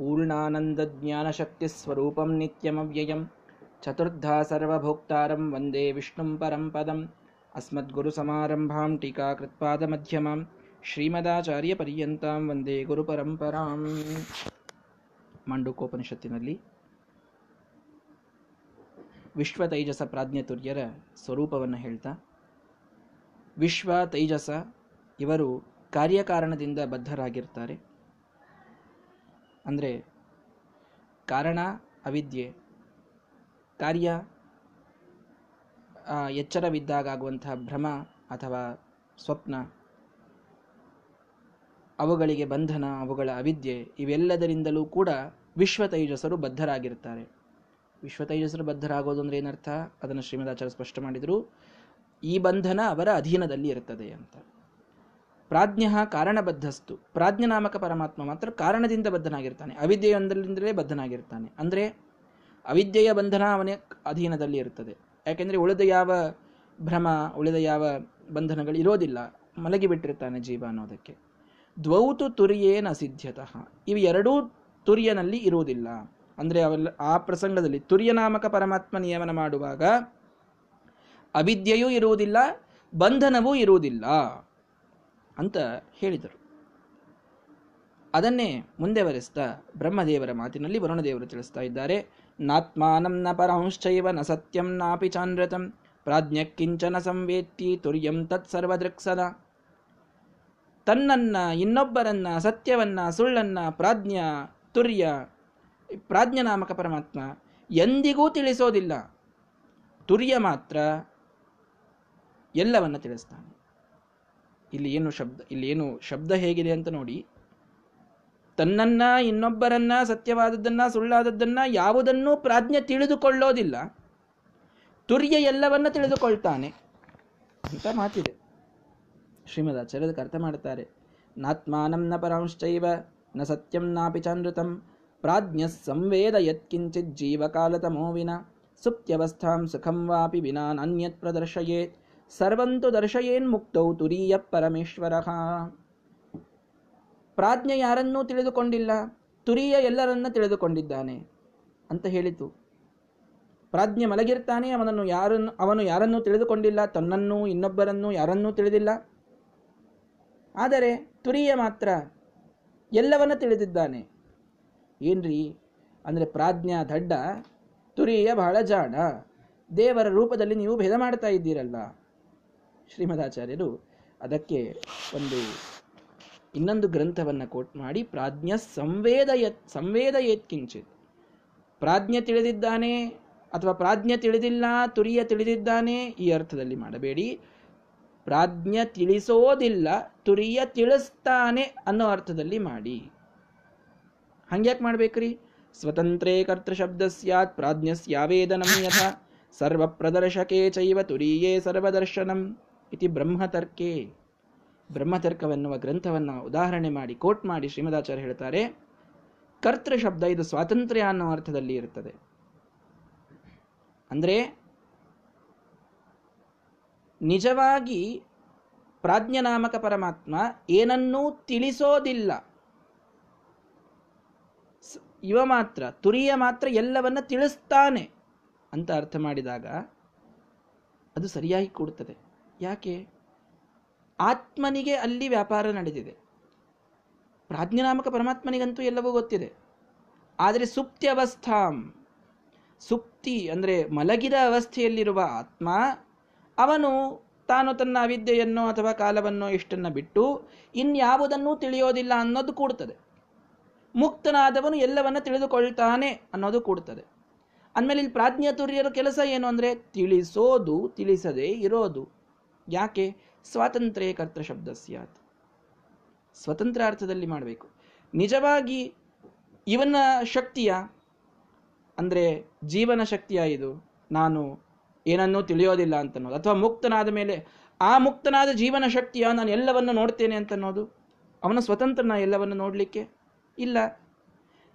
पूर्णानन्दज्ञानशक्तिस्वरूपं नित्यमव्ययं चतुर्धा सर्वभोक्तारं वन्दे विष्णुं परं पदम् अस्मद्गुरुसमारम्भां टीकाकृत्पादमध्यमां ಶ್ರೀಮದಾಚಾರ್ಯಪರ್ಯಂತಾಂ ವಂದೇ ಗುರುಪರಂಪರಾಂ ಮಾಂಡುಕೋಪನಿಷತ್ತಿನಲ್ಲಿ ವಿಶ್ವ ತೈಜಸ ಪ್ರಾಜ್ಞತುರ್ಯರ ಸ್ವರೂಪವನ್ನು ಹೇಳ್ತಾ ವಿಶ್ವ ತೈಜಸ ಇವರು ಕಾರ್ಯಕಾರಣದಿಂದ ಬದ್ಧರಾಗಿರ್ತಾರೆ ಅಂದರೆ ಕಾರಣ, ಅವಿದ್ಯೆ. ಕಾರ್ಯ ಎಚ್ಚರವಿದ್ದಾಗುವಂತಹ ಭ್ರಮ ಅಥವಾ ಸ್ವಪ್ನ. ಅವುಗಳಿಗೆ ಬಂಧನ, ಅವುಗಳ ಅವಿದ್ಯೆ ಇವೆಲ್ಲದರಿಂದಲೂ ಕೂಡ ವಿಶ್ವ ತೈಜಸರು ಬದ್ಧರಾಗಿರ್ತಾರೆ ವಿಶ್ವ ತೈಜಸರು ಬದ್ಧರಾಗೋದು ಅಂದರೆ ಏನರ್ಥ? ಅದನ್ನು ಶ್ರೀಮದಾಚಾರ್ಯ ಸ್ಪಷ್ಟ ಮಾಡಿದರು. ಈ ಬಂಧನ ಅವರ ಅಧೀನದಲ್ಲಿ ಇರುತ್ತದೆ ಅಂತ. ಪ್ರಾಜ್ಞ ಕಾರಣಬದ್ಧಸ್ತು. ಪ್ರಾಜ್ಞನಾಮಕ ಪರಮಾತ್ಮ ಮಾತ್ರ ಕಾರಣದಿಂದ ಬದ್ಧನಾಗಿರ್ತಾನೆ. ಅವಿದ್ಯೆಯೊಂದರಿಂದಲೇ ಬದ್ಧನಾಗಿರ್ತಾನೆ. ಅಂದರೆ ಅವಿದ್ಯೆಯ ಬಂಧನ ಅವನ ಅಧೀನದಲ್ಲಿ ಇರುತ್ತದೆ ಯಾಕೆಂದರೆ ಉಳಿದ ಯಾವ ಭ್ರಮ, ಉಳಿದ ಯಾವ ಬಂಧನಗಳು ಇರೋದಿಲ್ಲ ಮಲಗಿಬಿಟ್ಟಿರ್ತಾನೆ ಜೀವ ಅನ್ನೋದಕ್ಕೆ. ದ್ವೌತು ತುರಿಯೇನ ಸಿದ್ಧತಃ ಇವು ಎರಡೂ ತುರ್ಯನಲ್ಲಿ ಇರುವುದಿಲ್ಲ. ಅಂದರೆ ಅವೆಲ್ಲ ಆ ಪ್ರಸಂಗದಲ್ಲಿ ತುರ್ಯನಾಮಕ ಪರಮಾತ್ಮ ನಿಯಮನ ಮಾಡುವಾಗ ಅವಿದ್ಯೆಯೂ ಇರುವುದಿಲ್ಲ, ಬಂಧನವೂ ಇರುವುದಿಲ್ಲ. ಅಂತ ಹೇಳಿದರು. ಅದನ್ನೇ ಮುಂದೆ ಬರೆಸ್ತಾ ಬ್ರಹ್ಮದೇವರ ಮಾತಿನಲ್ಲಿ ವರುಣದೇವರು ತಿಳಿಸ್ತಾ ಇದ್ದಾರೆ. ನಾತ್ಮಾನಂ ನ ಪರಂಶ್ಚೈವ ನ ಸತ್ಯಂ ನಾಪಿ ಚಾಂದ್ರತಂ ಪ್ರಾಜ್ಞ ಕಿಂಚನ ಸಂವೇತ್ತಿ ತುರ್ಯಂ ತತ್ ಸರ್ವದೃಕ್ಸದ. ತನ್ನನ್ನ ಇನ್ನೊಬ್ಬರನ್ನ, ಸತ್ಯವನ್ನ, ಸುಳ್ಳನ್ನ, ಪ್ರಾಜ್ಞ, ತುರ್ಯ, ಪ್ರಾಜ್ಞನಾಮಕ ಪರಮಾತ್ಮ ಎಂದಿಗೂ ತಿಳಿಸೋದಿಲ್ಲ. ತುರ್ಯ ಮಾತ್ರ ಎಲ್ಲವನ್ನ ತಿಳಿಸ್ತಾನೆ. ಇಲ್ಲಿ ಏನು ಶಬ್ದ, ಇಲ್ಲಿ ಏನು ಶಬ್ದ ಹೇಗಿದೆ ಅಂತ ನೋಡಿ. ತನ್ನನ್ನ ಇನ್ನೊಬ್ಬರನ್ನ ಸತ್ಯವಾದದ್ದನ್ನ ಸುಳ್ಳಾದದ್ದನ್ನ ಯಾವುದನ್ನೂ ಪ್ರಾಜ್ಞೆ ತಿಳಿದುಕೊಳ್ಳೋದಿಲ್ಲ. ತುರ್ಯ ಎಲ್ಲವನ್ನ ತಿಳಿದುಕೊಳ್ತಾನೆ. ಅಂತ ಮಾತಿದೆ. ಶ್ರೀಮದಾಚಾರ್ಯದಕ್ಕೆ ಅರ್ಥ ಮಾಡ್ತಾರೆ ನಾತ್ಮಾನಂ ನ ಪರಾಂಶ್ಚೈವ, ನ ಸತ್ಯಂ ನಾಪಿ ಚಾನೃತಂ, ಪ್ರಾಜ್ಞ ಸಂವೇದ ಯತ್ಕಿಂಚಿತ್ ಜೀವಕಾಲತಮೋ ವಿನ, ಸುಪ್ತ್ಯವಸ್ಥಾಂ ಸುಖಂ ವಾಪಿ ವಿನಾ ನಾನ್ಯತ್ ಪ್ರದರ್ಶಯೇತ್. ಸರ್ವಂತು ದರ್ಶಯೇನ್ ಮುಕ್ತೌ ತುರೀಯ ಪರಮೇಶ್ವರ. ಪ್ರಾಜ್ಞೆ ಯಾರನ್ನೂ ತಿಳಿದುಕೊಂಡಿಲ್ಲ, ತುರಿಯ ಎಲ್ಲರನ್ನ ತಿಳಿದುಕೊಂಡಿದ್ದಾನೆ ಅಂತ ಹೇಳಿತು. ಪ್ರಾಜ್ಞೆ ಮಲಗಿರ್ತಾನೆ, ಅವನನ್ನು ಯಾರನ್ನು, ಅವನು ಯಾರನ್ನೂ ತಿಳಿದುಕೊಂಡಿಲ್ಲ, ತನ್ನನ್ನು ಇನ್ನೊಬ್ಬರನ್ನು ಯಾರನ್ನೂ ತಿಳಿದಿಲ್ಲ. ಆದರೆ ತುರಿಯ ಮಾತ್ರ ಎಲ್ಲವನ್ನ ತಿಳಿದಿದ್ದಾನೆ. ಏನ್ರಿ? ಅಂದರೆ ಪ್ರಾಜ್ಞಾ ದಡ್ಡ, ತುರಿಯ ಬಹಳ ಜಾಡ, ದೇವರ ರೂಪದಲ್ಲಿ ನೀವು ಭೇದ ಮಾಡ್ತಾ ಇದ್ದೀರಲ್ಲ ಶ್ರೀಮದಾಚಾರ್ಯರು ಅದಕ್ಕೆ ಒಂದು ಇನ್ನೊಂದು ಗ್ರಂಥವನ್ನು ಕೋಟ್ ಮಾಡಿ, ಪ್ರಾಜ್ಞ ಸಂವೇದ ಸಂವೇದ ಕಿಂಚಿತ್. ಪ್ರಾಜ್ಞೆ ತಿಳಿದಿದ್ದಾನೆ ಅಥವಾ ಪ್ರಾಜ್ಞ ತಿಳಿದಿಲ್ಲ, ತುರಿಯ ತಿಳಿದಿದ್ದಾನೆ, ಈ ಅರ್ಥದಲ್ಲಿ ಮಾಡಬೇಡಿ. ಪ್ರಾಜ್ಞ ತಿಳಿಸೋದಿಲ್ಲ, ತುರಿಯ ತಿಳಿಸ್ತಾನೆ ಅನ್ನೋ ಅರ್ಥದಲ್ಲಿ ಮಾಡಿ. ಹಂಗ್ಯಾಕೆ ಮಾಡ್ಬೇಕ್ರಿ? ಸ್ವತಂತ್ರೇ ಶಬ್ದ ಸ್ಯಾತ್, ಪ್ರಾಜ್ಞಸ್ಯಾವೇದನಂ ಯಥ. ಸರ್ವಪ್ರದರ್ಶಕೇ ಚೈವ ತುರಿಯೇ ಸರ್ವದರ್ಶನಂ. ಇತಿ ಬ್ರಹ್ಮತರ್ಕೆ ಬ್ರಹ್ಮತರ್ಕವೆನ್ನುವ ಗ್ರಂಥವನ್ನು ಉದಾಹರಣೆ ಮಾಡಿ, ಕೋಟ್ ಮಾಡಿ ಶ್ರೀಮದಾಚಾರ್ಯ ಹೇಳ್ತಾರೆ, ಕರ್ತೃ ಶಬ್ದ ಇದು ಸ್ವಾತಂತ್ರ್ಯ ಅನ್ನೋ ಅರ್ಥದಲ್ಲಿ ಇರುತ್ತದೆ. ಅಂದ್ರೆ, ನಿಜವಾಗಿ ಪ್ರಾಜ್ಞನಾಮಕ ಪರಮಾತ್ಮ ಏನನ್ನೂ ತಿಳಿಸೋದಿಲ್ಲ. ಇವ ಮಾತ್ರ, ತುರಿಯ ಮಾತ್ರ ಎಲ್ಲವನ್ನ ತಿಳಿಸ್ತಾನೆ ಅಂತ ಅರ್ಥ ಮಾಡಿದಾಗ ಅದು ಸರಿಯಾಗಿ ಕೊಡುತ್ತದೆ ಯಾಕೆ? ಆತ್ಮನಿಗೆ ಅಲ್ಲಿ ವ್ಯಾಪಾರ ನಡೆದಿದೆ. ಪ್ರಾಜ್ಞನಾಮಕ ಪರಮಾತ್ಮನಿಗಂತೂ ಎಲ್ಲವೂ ಗೊತ್ತಿದೆ. ಆದರೆ ಸುಪ್ತಿ ಅವಸ್ಥಾಂ ಸುಪ್ತಿ ಅಂದರೆ ಮಲಗಿದ ಅವಸ್ಥೆಯಲ್ಲಿರುವ ಆತ್ಮ, ಅವನು ತಾನು ತನ್ನ ಅವಿದ್ಯೆಯನ್ನು ಅಥವಾ ಕಾಲವನ್ನು ಇಷ್ಟನ್ನು ಬಿಟ್ಟು ಇನ್ಯಾವುದನ್ನೂ ತಿಳಿಯೋದಿಲ್ಲ ಅನ್ನೋದು ಕೂಡ್ತದೆ. ಮುಕ್ತನಾದವನು ಎಲ್ಲವನ್ನ ತಿಳಿದುಕೊಳ್ತಾನೆ ಅನ್ನೋದು ಕೂಡ್ತದೆ. ಅಂದಮೇಲೆ ಇಲ್ಲಿ ಪ್ರಾಜ್ಞಾತುರ್ಯರ ಕೆಲಸ ಏನು ಅಂದರೆ ತಿಳಿಸೋದು, ತಿಳಿಸದೇ ಇರೋದು. ಯಾಕೆ? ಸ್ವಾತಂತ್ರ್ಯ ಕರ್ತೃ ಶಬ್ದ ಸ್ಯಾತ್. ಸ್ವತಂತ್ರ ಅರ್ಥದಲ್ಲಿ ಮಾಡಬೇಕು. ನಿಜವಾಗಿ ಇವನ ಶಕ್ತಿಯ, ಅಂದರೆ ಜೀವನ ಶಕ್ತಿಯ ಇದು, ನಾನು ಏನನ್ನೂ ತಿಳಿಯೋದಿಲ್ಲ ಅಂತನ್ನೋದು. ಅಥವಾ ಮುಕ್ತನಾದ ಮೇಲೆ, ಆ ಮುಕ್ತನಾದ ಜೀವನ ಶಕ್ತಿಯ ನಾನು ಎಲ್ಲವನ್ನು ನೋಡ್ತೇನೆ ಅಂತನ್ನೋದು. ಅವನ ಸ್ವತಂತ್ರನ ಎಲ್ಲವನ್ನು ನೋಡಲಿಕ್ಕೆ ಇಲ್ಲ.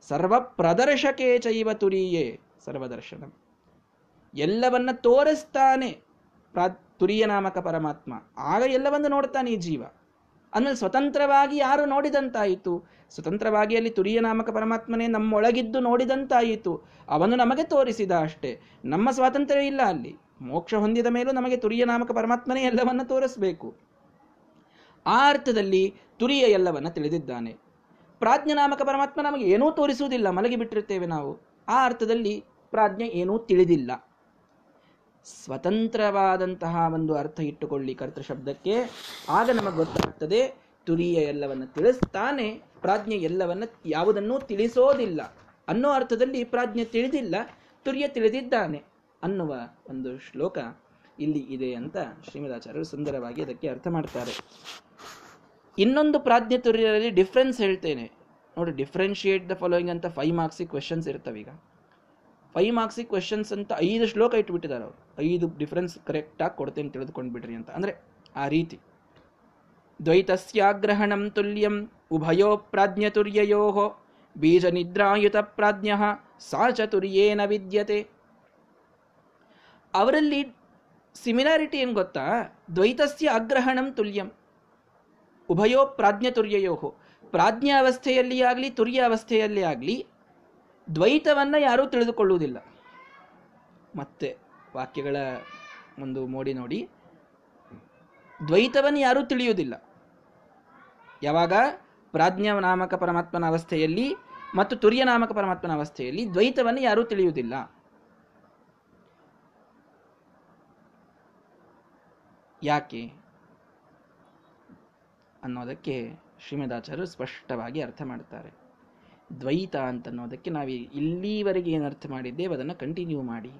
ಸರ್ವ ಪ್ರದರ್ಶಕೇ ಚೈವ ತುರಿಯೇ ಸರ್ವದರ್ಶನ. ಎಲ್ಲವನ್ನ ತೋರಿಸ್ತಾನೆ. ಪ್ರಾ ತುರಿಯ ನಾಮಕ ಪರಮಾತ್ಮ. ಆಗ ಎಲ್ಲವನ್ನು ನೋಡ್ತಾನೆ ಈ ಜೀವ. ಆಮೇಲೆ ಸ್ವತಂತ್ರವಾಗಿ ಯಾರು ನೋಡಿದಂತಾಯಿತು? ಸ್ವತಂತ್ರವಾಗಿ ಅಲ್ಲಿ ತುರಿಯ ನಾಮಕ ಪರಮಾತ್ಮನೇ ನಮ್ಮೊಳಗಿದ್ದು ನೋಡಿದಂತಾಯಿತು. ಅವನು ನಮಗೆ ತೋರಿಸಿದ ಅಷ್ಟೇ. ನಮ್ಮ ಸ್ವಾತಂತ್ರ್ಯ ಇಲ್ಲ ಅಲ್ಲಿ. ಮೋಕ್ಷ ಹೊಂದಿದ ಮೇಲೂ ನಮಗೆ ತುರಿಯ ನಾಮಕ ಪರಮಾತ್ಮನೇ ಎಲ್ಲವನ್ನ ತೋರಿಸಬೇಕು. ಆ ಅರ್ಥದಲ್ಲಿ ತುರಿಯ ಎಲ್ಲವನ್ನ ತಿಳಿದಿದ್ದಾನೆ. ಪ್ರಾಜ್ಞನಾಮಕ ಪರಮಾತ್ಮ ನಮಗೆ ಏನೂ ತೋರಿಸುವುದಿಲ್ಲ. ಮಲಗಿ ಬಿಟ್ಟಿರ್ತೇವೆ ನಾವು. ಆ ಅರ್ಥದಲ್ಲಿ ಪ್ರಾಜ್ಞೆ ಏನೂ ತಿಳಿದಿಲ್ಲ. ಸ್ವತಂತ್ರವಾದಂತಹ ಒಂದು ಅರ್ಥ ಇಟ್ಟುಕೊಳ್ಳಿ ಕರ್ತ ಶಬ್ದಕ್ಕೆ. ಆಗ ನಮಗೆ ಗೊತ್ತಾಗ್ತದೆ, ತುರಿಯ ಎಲ್ಲವನ್ನ ತಿಳಿಸ್ತಾನೆ, ಪ್ರಾಜ್ಞೆ ಎಲ್ಲವನ್ನ ಯಾವುದನ್ನೂ ತಿಳಿಸೋದಿಲ್ಲ. ಅನ್ನೋ ಅರ್ಥದಲ್ಲಿ ಪ್ರಾಜ್ಞೆ ತಿಳಿದಿಲ್ಲ, ತುರಿಯ ತಿಳಿದಿದ್ದಾನೆ ಅನ್ನುವ ಒಂದು ಶ್ಲೋಕ ಇಲ್ಲಿ ಇದೆ ಅಂತ ಶ್ರೀಮದಾಚಾರ್ಯರು ಸುಂದರವಾಗಿ ಅದಕ್ಕೆ ಅರ್ಥ ಮಾಡ್ತಾರೆ. ಇನ್ನೊಂದು ಪ್ರಾಜ್ಞೆ ತುರಿಯರಲ್ಲಿ ಡಿಫ್ರೆನ್ಸ್ ಹೇಳ್ತೇನೆ. ನೋಡಿ ಡಿಫ್ರೆನ್ಶಿಯೇಟ್ ದ ಫಾಲೋಯಿಂಗ್ ಅಂತ ಫೈವ್ ಮಾರ್ಕ್ಸಿಗೆ ಕ್ವೆಶನ್ಸ್ ಇರ್ತವೆ ಈಗ ಫೈವ್ ಮಾರ್ಕ್ಸಿಗೆ ಕ್ವೆಶನ್ಸ್ ಅಂತ ಐದು ಶ್ಲೋಕ ಇಟ್ಬಿಟ್ಟಿದ್ದಾರೆ ಅವರು. ಐದು ಡಿಫ್ರೆನ್ಸ್ ಕರೆಕ್ಟಾಗಿ ಕೊಡ್ತೇನೆ ತಿಳಿದುಕೊಂಡು ಬಿಡ್ರಿ ಅಂತ. ಅಂದರೆ ಆ ರೀತಿ. ದ್ವೈತಸ್ಯಾಗ್ರಹಣಂ ತುಲ್ಯಂ ಉಭಯೋ ಪ್ರಾಜ್ಞತುರ್ಯಯೋ ಬೀಜ ನಿದ್ರಾಯುತ ಪ್ರಾಜ್ಞ ಸಾ ಚತುರ್ಯೇನ ವಿದ್ಯತೆ. ಅವರಲ್ಲಿ ಸಿಮಿಲಾರಿಟಿ ಏನು ಗೊತ್ತಾ? ದ್ವೈತಸ್ಯ ಅಗ್ರಹಣಂ ತುಲ್ಯಂ ಉಭಯೋ ಪ್ರಾಜ್ಞತುರ್ಯಯೋ. ಪ್ರಾಜ್ಞಾವಸ್ಥೆಯಲ್ಲಿ ಆಗಲಿ ತುರ್ಯ ಅವಸ್ಥೆಯಲ್ಲಿ ಆಗಲಿ ದ್ವೈತವನ್ನ ಯಾರೂ ತಿಳಿದುಕೊಳ್ಳುವುದಿಲ್ಲ. ಮತ್ತೆ ವಾಕ್ಯಗಳ ಒಂದು ಮೋಡಿ ನೋಡಿ. ದ್ವೈತವನ್ನು ಯಾರೂ ತಿಳಿಯುವುದಿಲ್ಲ. ಯಾವಾಗ? ಪ್ರಾಜ್ಞ ನಾಮಕ ಪರಮಾತ್ಮನ ಅವಸ್ಥೆಯಲ್ಲಿ ಮತ್ತು ತುರ್ಯ ನಾಮಕ ಪರಮಾತ್ಮನ ಅವಸ್ಥೆಯಲ್ಲಿ ದ್ವೈತವನ್ನು ಯಾರೂ ತಿಳಿಯುವುದಿಲ್ಲ. ಯಾಕೆ? ಅನ್ನೋದಕ್ಕೆ ಶ್ರೀಮದಾಚಾರ್ಯರು ಸ್ಪಷ್ಟವಾಗಿ ಅರ್ಥ ಮಾಡುತ್ತಾರೆ ದ್ವೈತ ಅಂತ ಅನ್ನೋದಕ್ಕೆ ನಾವು ಇಲ್ಲಿವರೆಗೆ ಏನು ಅರ್ಥ ಮಾಡಿದ್ದೇವೆ, ಅದನ್ನು ಕಂಟಿನ್ಯೂ ಮಾಡಿ.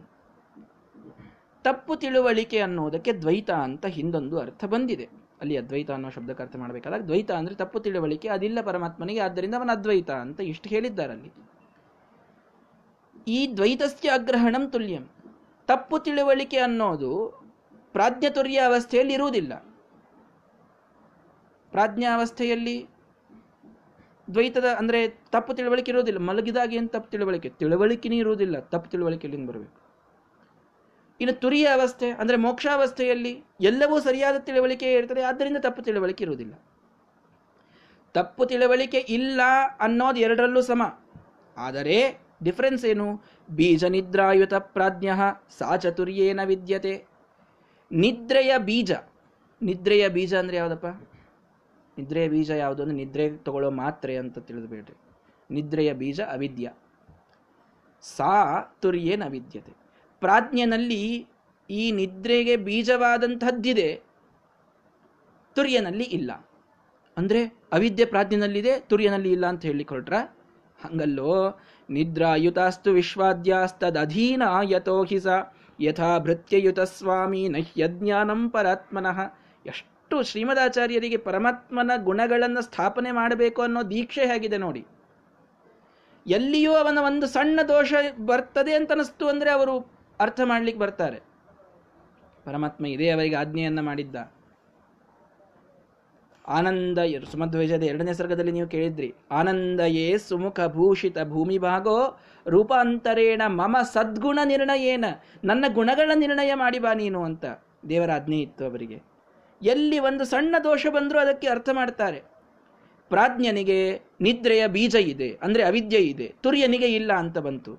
ತಪ್ಪು ತಿಳುವಳಿಕೆ ಅನ್ನೋದಕ್ಕೆ ದ್ವೈತ ಅಂತ ಹಿಂದೊಂದು ಅರ್ಥ ಬಂದಿದೆ. ಅಲ್ಲಿ ಅದ್ವೈತ ಅನ್ನೋ ಶಬ್ದಕ್ಕೆ ಅರ್ಥ ಮಾಡಬೇಕಾದಾಗ, ದ್ವೈತ ಅಂದರೆ ತಪ್ಪು ತಿಳುವಳಿಕೆ, ಅದಿಲ್ಲ ಪರಮಾತ್ಮನಿಗೆ, ಆದ್ದರಿಂದ ಅವನ ಅದ್ವೈತ ಅಂತ ಇಷ್ಟು ಹೇಳಿದ್ದಾರಲ್ಲಿ ಈ ದ್ವೈತಸ್ಯ ಅಗ್ರಹಣಂ ತುಲ್ಯಂ. ತಪ್ಪು ತಿಳುವಳಿಕೆ ಅನ್ನೋದು ಪ್ರಾಜ್ಞತುರ್ಯ ಅವಸ್ಥೆಯಲ್ಲಿ ಇರುವುದಿಲ್ಲ. ಪ್ರಾಜ್ಞಾವಸ್ಥೆಯಲ್ಲಿ ದ್ವೈತದ ಅಂದ್ರೆ ತಪ್ಪು ತಿಳುವಳಿಕೆ ಇರುವುದಿಲ್ಲ. ಮಲಗಿದಾಗ ಏನು ತಪ್ಪು ತಿಳುವಳಿಕೆ? ತಿಳುವಳಿಕೆನೇ ಇರುವುದಿಲ್ಲ. ತಪ್ಪು ತಿಳುವಳಿಕೆಯಲ್ಲಿ ಬರಬೇಕು? ಇನ್ನು ತುರಿಯ ಅವಸ್ಥೆ ಅಂದ್ರೆ ಮೋಕ್ಷಾವಸ್ಥೆಯಲ್ಲಿ ಎಲ್ಲವೂ ಸರಿಯಾದ ತಿಳುವಳಿಕೆ ಇರ್ತದೆ. ಆದ್ದರಿಂದ ತಪ್ಪು ತಿಳುವಳಿಕೆ ಇರುವುದಿಲ್ಲ. ತಪ್ಪು ತಿಳುವಳಿಕೆ ಇಲ್ಲ ಅನ್ನೋದು ಎರಡರಲ್ಲೂ ಸಮ. ಆದರೆ ಡಿಫ್ರೆನ್ಸ್ ಏನು? ಬೀಜ ನಿದ್ರಾಯುತ ಪ್ರಾಜ್ಞ ಸಾ ಚತುರ್ಯೇನ ವಿದ್ಯತೆ. ನಿದ್ರೆಯ ಬೀಜ. ನಿದ್ರೆಯ ಬೀಜ ಅಂದ್ರೆ ಯಾವ್ದಪ್ಪ? ನಿದ್ರೆಯ ಬೀಜ ಯಾವುದು ಅಂದರೆ ನಿದ್ರೆ ತಗೊಳ್ಳೋ ಮಾತ್ರೆ ಅಂತ ತಿಳಿದುಬೇಡ್ರಿ. ನಿದ್ರೆಯ ಬೀಜ ಅವಿದ್ಯ. ಸಾ ತುರ್ಯೇನ ಅವಿದ್ಯತೆ? ಪ್ರಾಜ್ಞನಲ್ಲಿ ಈ ನಿದ್ರೆಗೆ ಬೀಜವಾದಂಥದ್ದಿದೆ ತುರ್ಯನಲ್ಲಿ ಇಲ್ಲ. ಅಂದ್ರೆ ಅವಿದ್ಯೆ ಪ್ರಾಜ್ಞನಲ್ಲಿದೆ, ತುರ್ಯನಲ್ಲಿ ಇಲ್ಲ ಅಂತ ಹೇಳಿ ಕೊಟ್ರ ಹಂಗಲ್ಲೋ, ನಿದ್ರಾಯುತಾಸ್ತು ವಿಶ್ವಾದ್ಯಾಸ್ತದಧೀನ ಯಥೋ ಹಿಸ ಯಥಾ ಭೃತ್ಯಯುತ ಸ್ವಾಮಿ ನಹ್ಯಜ್ಞಾನಂ ಪರಾತ್ಮನಃ ಶ್ರೀಮದಾಚಾರ್ಯರಿಗೆ ಪರಮಾತ್ಮನ ಗುಣಗಳನ್ನು ಸ್ಥಾಪನೆ ಮಾಡಬೇಕು ಅನ್ನೋ ದೀಕ್ಷೆ ಹೇಗಿದೆ ನೋಡಿ. ಎಲ್ಲಿಯೂ ಅವನ ಒಂದು ಸಣ್ಣ ದೋಷ ಬರ್ತದೆ ಅಂತ ಅನಿಸ್ತು ಅಂದ್ರೆ ಅವರು ಅರ್ಥ ಮಾಡ್ಲಿಕ್ಕೆ ಬರ್ತಾರೆ. ಪರಮಾತ್ಮ ಇದೇ ಅವರಿಗೆ ಆಜ್ಞೆಯನ್ನು ಮಾಡಿದ್ದ. ಆನಂದ ಸುಮಧ್ವಜದ ಎರಡನೇ ಸರ್ಗದಲ್ಲಿ ನೀವು ಕೇಳಿದ್ರಿ. ಆನಂದಯೇ ಸುಮುಖ ಭೂಷಿತ ಭೂಮಿ ಭಾಗೋ ರೂಪಾಂತರೇಣ ಮಮ ಸದ್ಗುಣ ನಿರ್ಣಯೇನ, ನನ್ನ ಗುಣಗಳ ನಿರ್ಣಯ ಮಾಡಿ ಬಾ ನೀನು ಅಂತ ದೇವರ ಆಜ್ಞೆ ಇತ್ತು ಅವರಿಗೆ. ಎಲ್ಲಿ ಒಂದು ಸಣ್ಣ ದೋಷ ಬಂದರೂ ಅದಕ್ಕೆ ಅರ್ಥ ಮಾಡ್ತಾರೆ. ಪ್ರಾಜ್ಞನಿಗೆ ನಿದ್ರೆಯ ಬೀಜ ಇದೆ, ಅಂದರೆ ಅವಿದ್ಯೆ ಇದೆ, ತುರ್ಯನಿಗೆ ಇಲ್ಲ ಅಂತ ಬಂತು.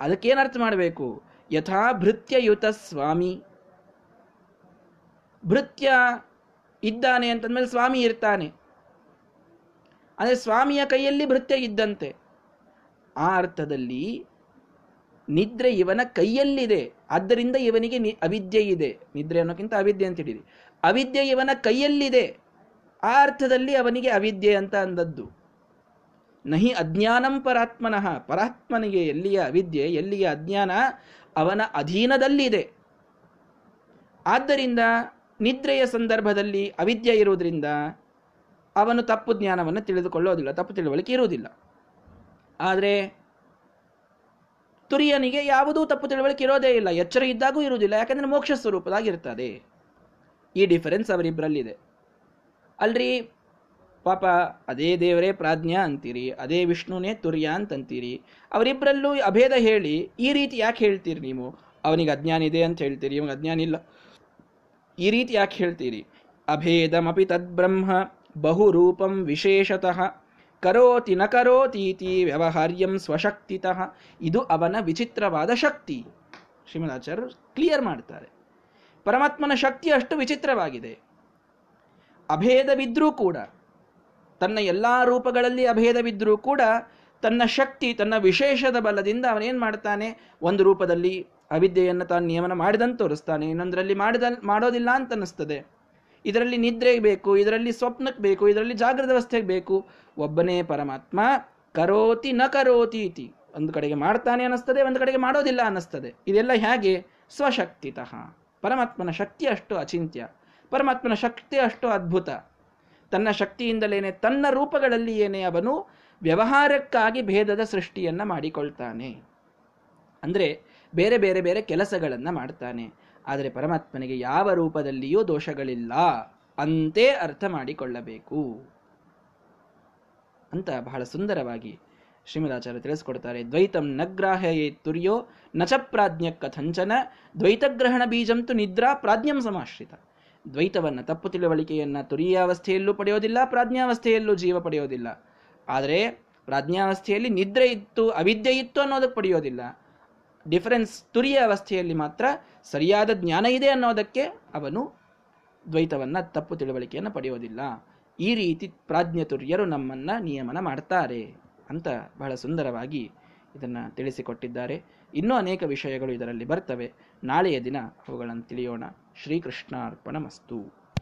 ಅದಕ್ಕೇನರ್ಥ ಮಾಡಬೇಕು? ಯಥಾ ಭೃತ್ಯಯುತ ಸ್ವಾಮಿ. ಭೃತ್ಯ ಇದ್ದಾನೆ ಅಂತಂದ್ಮೇಲೆ ಸ್ವಾಮಿ ಇರ್ತಾನೆ. ಅಂದರೆ ಸ್ವಾಮಿಯ ಕೈಯಲ್ಲಿ ಭೃತ್ಯ ಇದ್ದಂತೆ. ಆ ಅರ್ಥದಲ್ಲಿ ನಿದ್ರೆ ಇವನ ಕೈಯಲ್ಲಿದೆ. ಆದ್ದರಿಂದ ಇವನಿಗೆ ಅವಿದ್ಯೆ ಇದೆ. ನಿದ್ರೆ ಅನ್ನೋಕ್ಕಿಂತ ಅವಿದ್ಯೆ ಅಂತ ಹೇಳಿರಿ ಅವಿದ್ಯೆ ಇವನ ಕೈಯಲ್ಲಿದೆ. ಆ ಅರ್ಥದಲ್ಲಿ ಅವನಿಗೆ ಅವಿದ್ಯೆ ಅಂತ ಅಂದದ್ದು. ನಹಿ ಅಜ್ಞಾನಂ ಪರಾತ್ಮನಃ. ಪರಾತ್ಮನಿಗೆ ಎಲ್ಲಿಯ ಅವಿದ್ಯೆ, ಎಲ್ಲಿಯ ಅಜ್ಞಾನ? ಅವನ ಅಧೀನದಲ್ಲಿದೆ. ಆದ್ದರಿಂದ ನಿದ್ರೆಯ ಸಂದರ್ಭದಲ್ಲಿ ಅವಿದ್ಯೆ ಇರುವುದರಿಂದ ಅವನು ತಪ್ಪು ಜ್ಞಾನವನ್ನು ತಿಳಿದುಕೊಳ್ಳೋದಿಲ್ಲ, ತಪ್ಪು ತಿಳುವಳಿಕೆ ಇರುವುದಿಲ್ಲ. ಆದರೆ ತುರಿಯನಿಗೆ ಯಾವುದೂ ತಪ್ಪು ತಿಳುವಳಿಕೆ ಇರೋದೇ ಇಲ್ಲ. ಎಚ್ಚರ ಇದ್ದಾಗೂ ಇರುವುದಿಲ್ಲ. ಯಾಕಂದ್ರೆ ಮೋಕ್ಷ ಸ್ವರೂಪದಾಗಿರ್ತದೆ ಈ ಡಿಫರೆನ್ಸ್ ಅವರಿಬ್ಬರಲ್ಲಿದೆ ಅಲ್ರಿ, ಪಾಪ ಅದೇ ದೇವರೇ ಪ್ರಾಜ್ಞಾ ಅಂತೀರಿ, ಅದೇ ವಿಷ್ಣುನೇ ತುರ್ಯ ಅಂತಂತೀರಿ. ಅವರಿಬ್ಬರಲ್ಲೂ ಅಭೇದ ಹೇಳಿ ಈ ರೀತಿ ಯಾಕೆ ಹೇಳ್ತೀರಿ ನೀವು? ಅವನಿಗೆ ಅಜ್ಞಾನ ಇದೆ ಅಂತ ಹೇಳ್ತೀರಿ, ಇವನಿಗೆ ಅಜ್ಞಾನ ಇಲ್ಲ. ಈ ರೀತಿ ಯಾಕೆ ಹೇಳ್ತೀರಿ? ಅಭೇದಮಿ ತದ್ಬ್ರಹ್ಮ ಬಹುರೂಪಂ ವಿಶೇಷತಃ. ಕರೋತಿ ನ ಕರೋತೀತಿ ವ್ಯವಹಾರ್ಯಂ ಸ್ವಶಕ್ತಿತಃ. ಇದು ಅವನ ವಿಚಿತ್ರವಾದ ಶಕ್ತಿ. ಶ್ರೀಮದಾಚಾರ್ಯರು ಕ್ಲಿಯರ್ ಮಾಡ್ತಾರೆ. ಪರಮಾತ್ಮನ ಶಕ್ತಿ ಅಷ್ಟು ವಿಚಿತ್ರವಾಗಿದೆ. ಅಭೇದವಿದ್ರೂ ಕೂಡ, ತನ್ನ ಎಲ್ಲ ರೂಪಗಳಲ್ಲಿ ಅಭೇದವಿದ್ರೂ ಕೂಡ, ತನ್ನ ಶಕ್ತಿ, ತನ್ನ ವಿಶೇಷದ ಬಲದಿಂದ ಅವನೇನು ಮಾಡ್ತಾನೆ? ಒಂದು ರೂಪದಲ್ಲಿ ಅವಿದ್ಯೆಯನ್ನು ತಾನು ನಿಯಮನ ಮಾಡಿದಂತ ತೋರಿಸ್ತಾನೆ, ಇನ್ನೊಂದರಲ್ಲಿ ಮಾಡಿದ, ಮಾಡೋದಿಲ್ಲ ಅಂತ ಇದರಲ್ಲಿ ನಿದ್ರೆಗೆ ಬೇಕು, ಇದರಲ್ಲಿ ಸ್ವಪ್ನಕ್ಕೆ ಬೇಕು, ಇದರಲ್ಲಿ ಜಾಗೃತ ವ್ಯವಸ್ಥೆಗೆ ಬೇಕು. ಒಬ್ಬನೇ ಪರಮಾತ್ಮ, ಕರೋತಿ ನ ಕರೋತಿ ಇತಿ ಒಂದು ಕಡೆಗೆ ಮಾಡ್ತಾನೆ ಅನ್ನಿಸ್ತದೆ, ಒಂದು ಕಡೆಗೆ ಮಾಡೋದಿಲ್ಲ ಅನ್ನಿಸ್ತದೆ. ಇದೆಲ್ಲ ಹೇಗೆ? ಸ್ವಶಕ್ತಿತಃ. ಪರಮಾತ್ಮನ ಶಕ್ತಿ ಅಷ್ಟು ಅಚಿಂತ್ಯ. ಪರಮಾತ್ಮನ ಶಕ್ತಿ ಅಷ್ಟು ಅದ್ಭುತ. ತನ್ನ ಶಕ್ತಿಯಿಂದಲೇನೆ, ತನ್ನ ರೂಪಗಳಲ್ಲಿ ಏನೇ ಅವನು ವ್ಯವಹಾರಕ್ಕಾಗಿ ಭೇದದ ಸೃಷ್ಟಿಯನ್ನು ಮಾಡಿಕೊಳ್ತಾನೆ. ಅಂದರೆ ಬೇರೆ ಬೇರೆ ಬೇರೆ ಕೆಲಸಗಳನ್ನು ಮಾಡ್ತಾನೆ. ಆದರೆ ಪರಮಾತ್ಮನಿಗೆ ಯಾವ ರೂಪದಲ್ಲಿಯೂ ದೋಷಗಳಿಲ್ಲ ಅಂತೇ ಅರ್ಥ ಮಾಡಿಕೊಳ್ಳಬೇಕು. ಅಂತ ಬಹಳ ಸುಂದರವಾಗಿ ಶ್ರೀಮದಾಚಾರ್ಯ ತಿಳಿಸ್ಕೊಡ್ತಾರೆ. ದ್ವೈತಂ ನಗ್ರಾಹಯೇ ತುರ್ಯೋ ನಚ ಪ್ರಾಜ್ಞ ಕಥಂಚನ ದ್ವೈತಗ್ರಹಣ ಬೀಜಂತು ನಿದ್ರಾ ಪ್ರಾಜ್ಞಂ ಸಮಾಶ್ರಿತ. ದ್ವೈತವನ್ನು ತಪ್ಪು ತಿಳುವಳಿಕೆಯನ್ನು ತುರಿಯಾವಸ್ಥೆಯಲ್ಲೂ ಪಡೆಯೋದಿಲ್ಲ, ಪ್ರಾಜ್ಞಾವಸ್ಥೆಯಲ್ಲೂ ಜೀವ ಪಡೆಯೋದಿಲ್ಲ. ಆದರೆ ಪ್ರಾಜ್ಞಾವಸ್ಥೆಯಲ್ಲಿ ನಿದ್ರೆ ಇತ್ತು, ಅವಿದ್ಯೆ ಇತ್ತು ಅನ್ನೋದಕ್ಕೆ ಪಡೆಯೋದಿಲ್ಲ. ಡಿಫರೆನ್ಸ್ ತುರಿಯ ಅವಸ್ಥೆಯಲ್ಲಿ ಮಾತ್ರ ಸರಿಯಾದ ಜ್ಞಾನ ಇದೆ ಅನ್ನೋದಕ್ಕೆ ಅವನು ದ್ವೈತವನ್ನು, ತಪ್ಪು ತಿಳುವಳಿಕೆಯನ್ನು ಪಡೆಯೋದಿಲ್ಲ. ಈ ರೀತಿ ಪ್ರಾಜ್ಞತುರ್ಯರು ನಮ್ಮನ್ನು ನಿಯಮನ ಮಾಡ್ತಾರೆ ಅಂತ ಬಹಳ ಸುಂದರವಾಗಿ ಇದನ್ನು ತಿಳಿಸಿಕೊಟ್ಟಿದ್ದಾರೆ. ಇನ್ನೂ ಅನೇಕ ವಿಷಯಗಳು ಇದರಲ್ಲಿ ಬರ್ತವೆ. ನಾಳೆಯ ದಿನ ಅವುಗಳನ್ನು ತಿಳಿಯೋಣ. ಶ್ರೀಕೃಷ್ಣಾರ್ಪಣ ಮಸ್ತು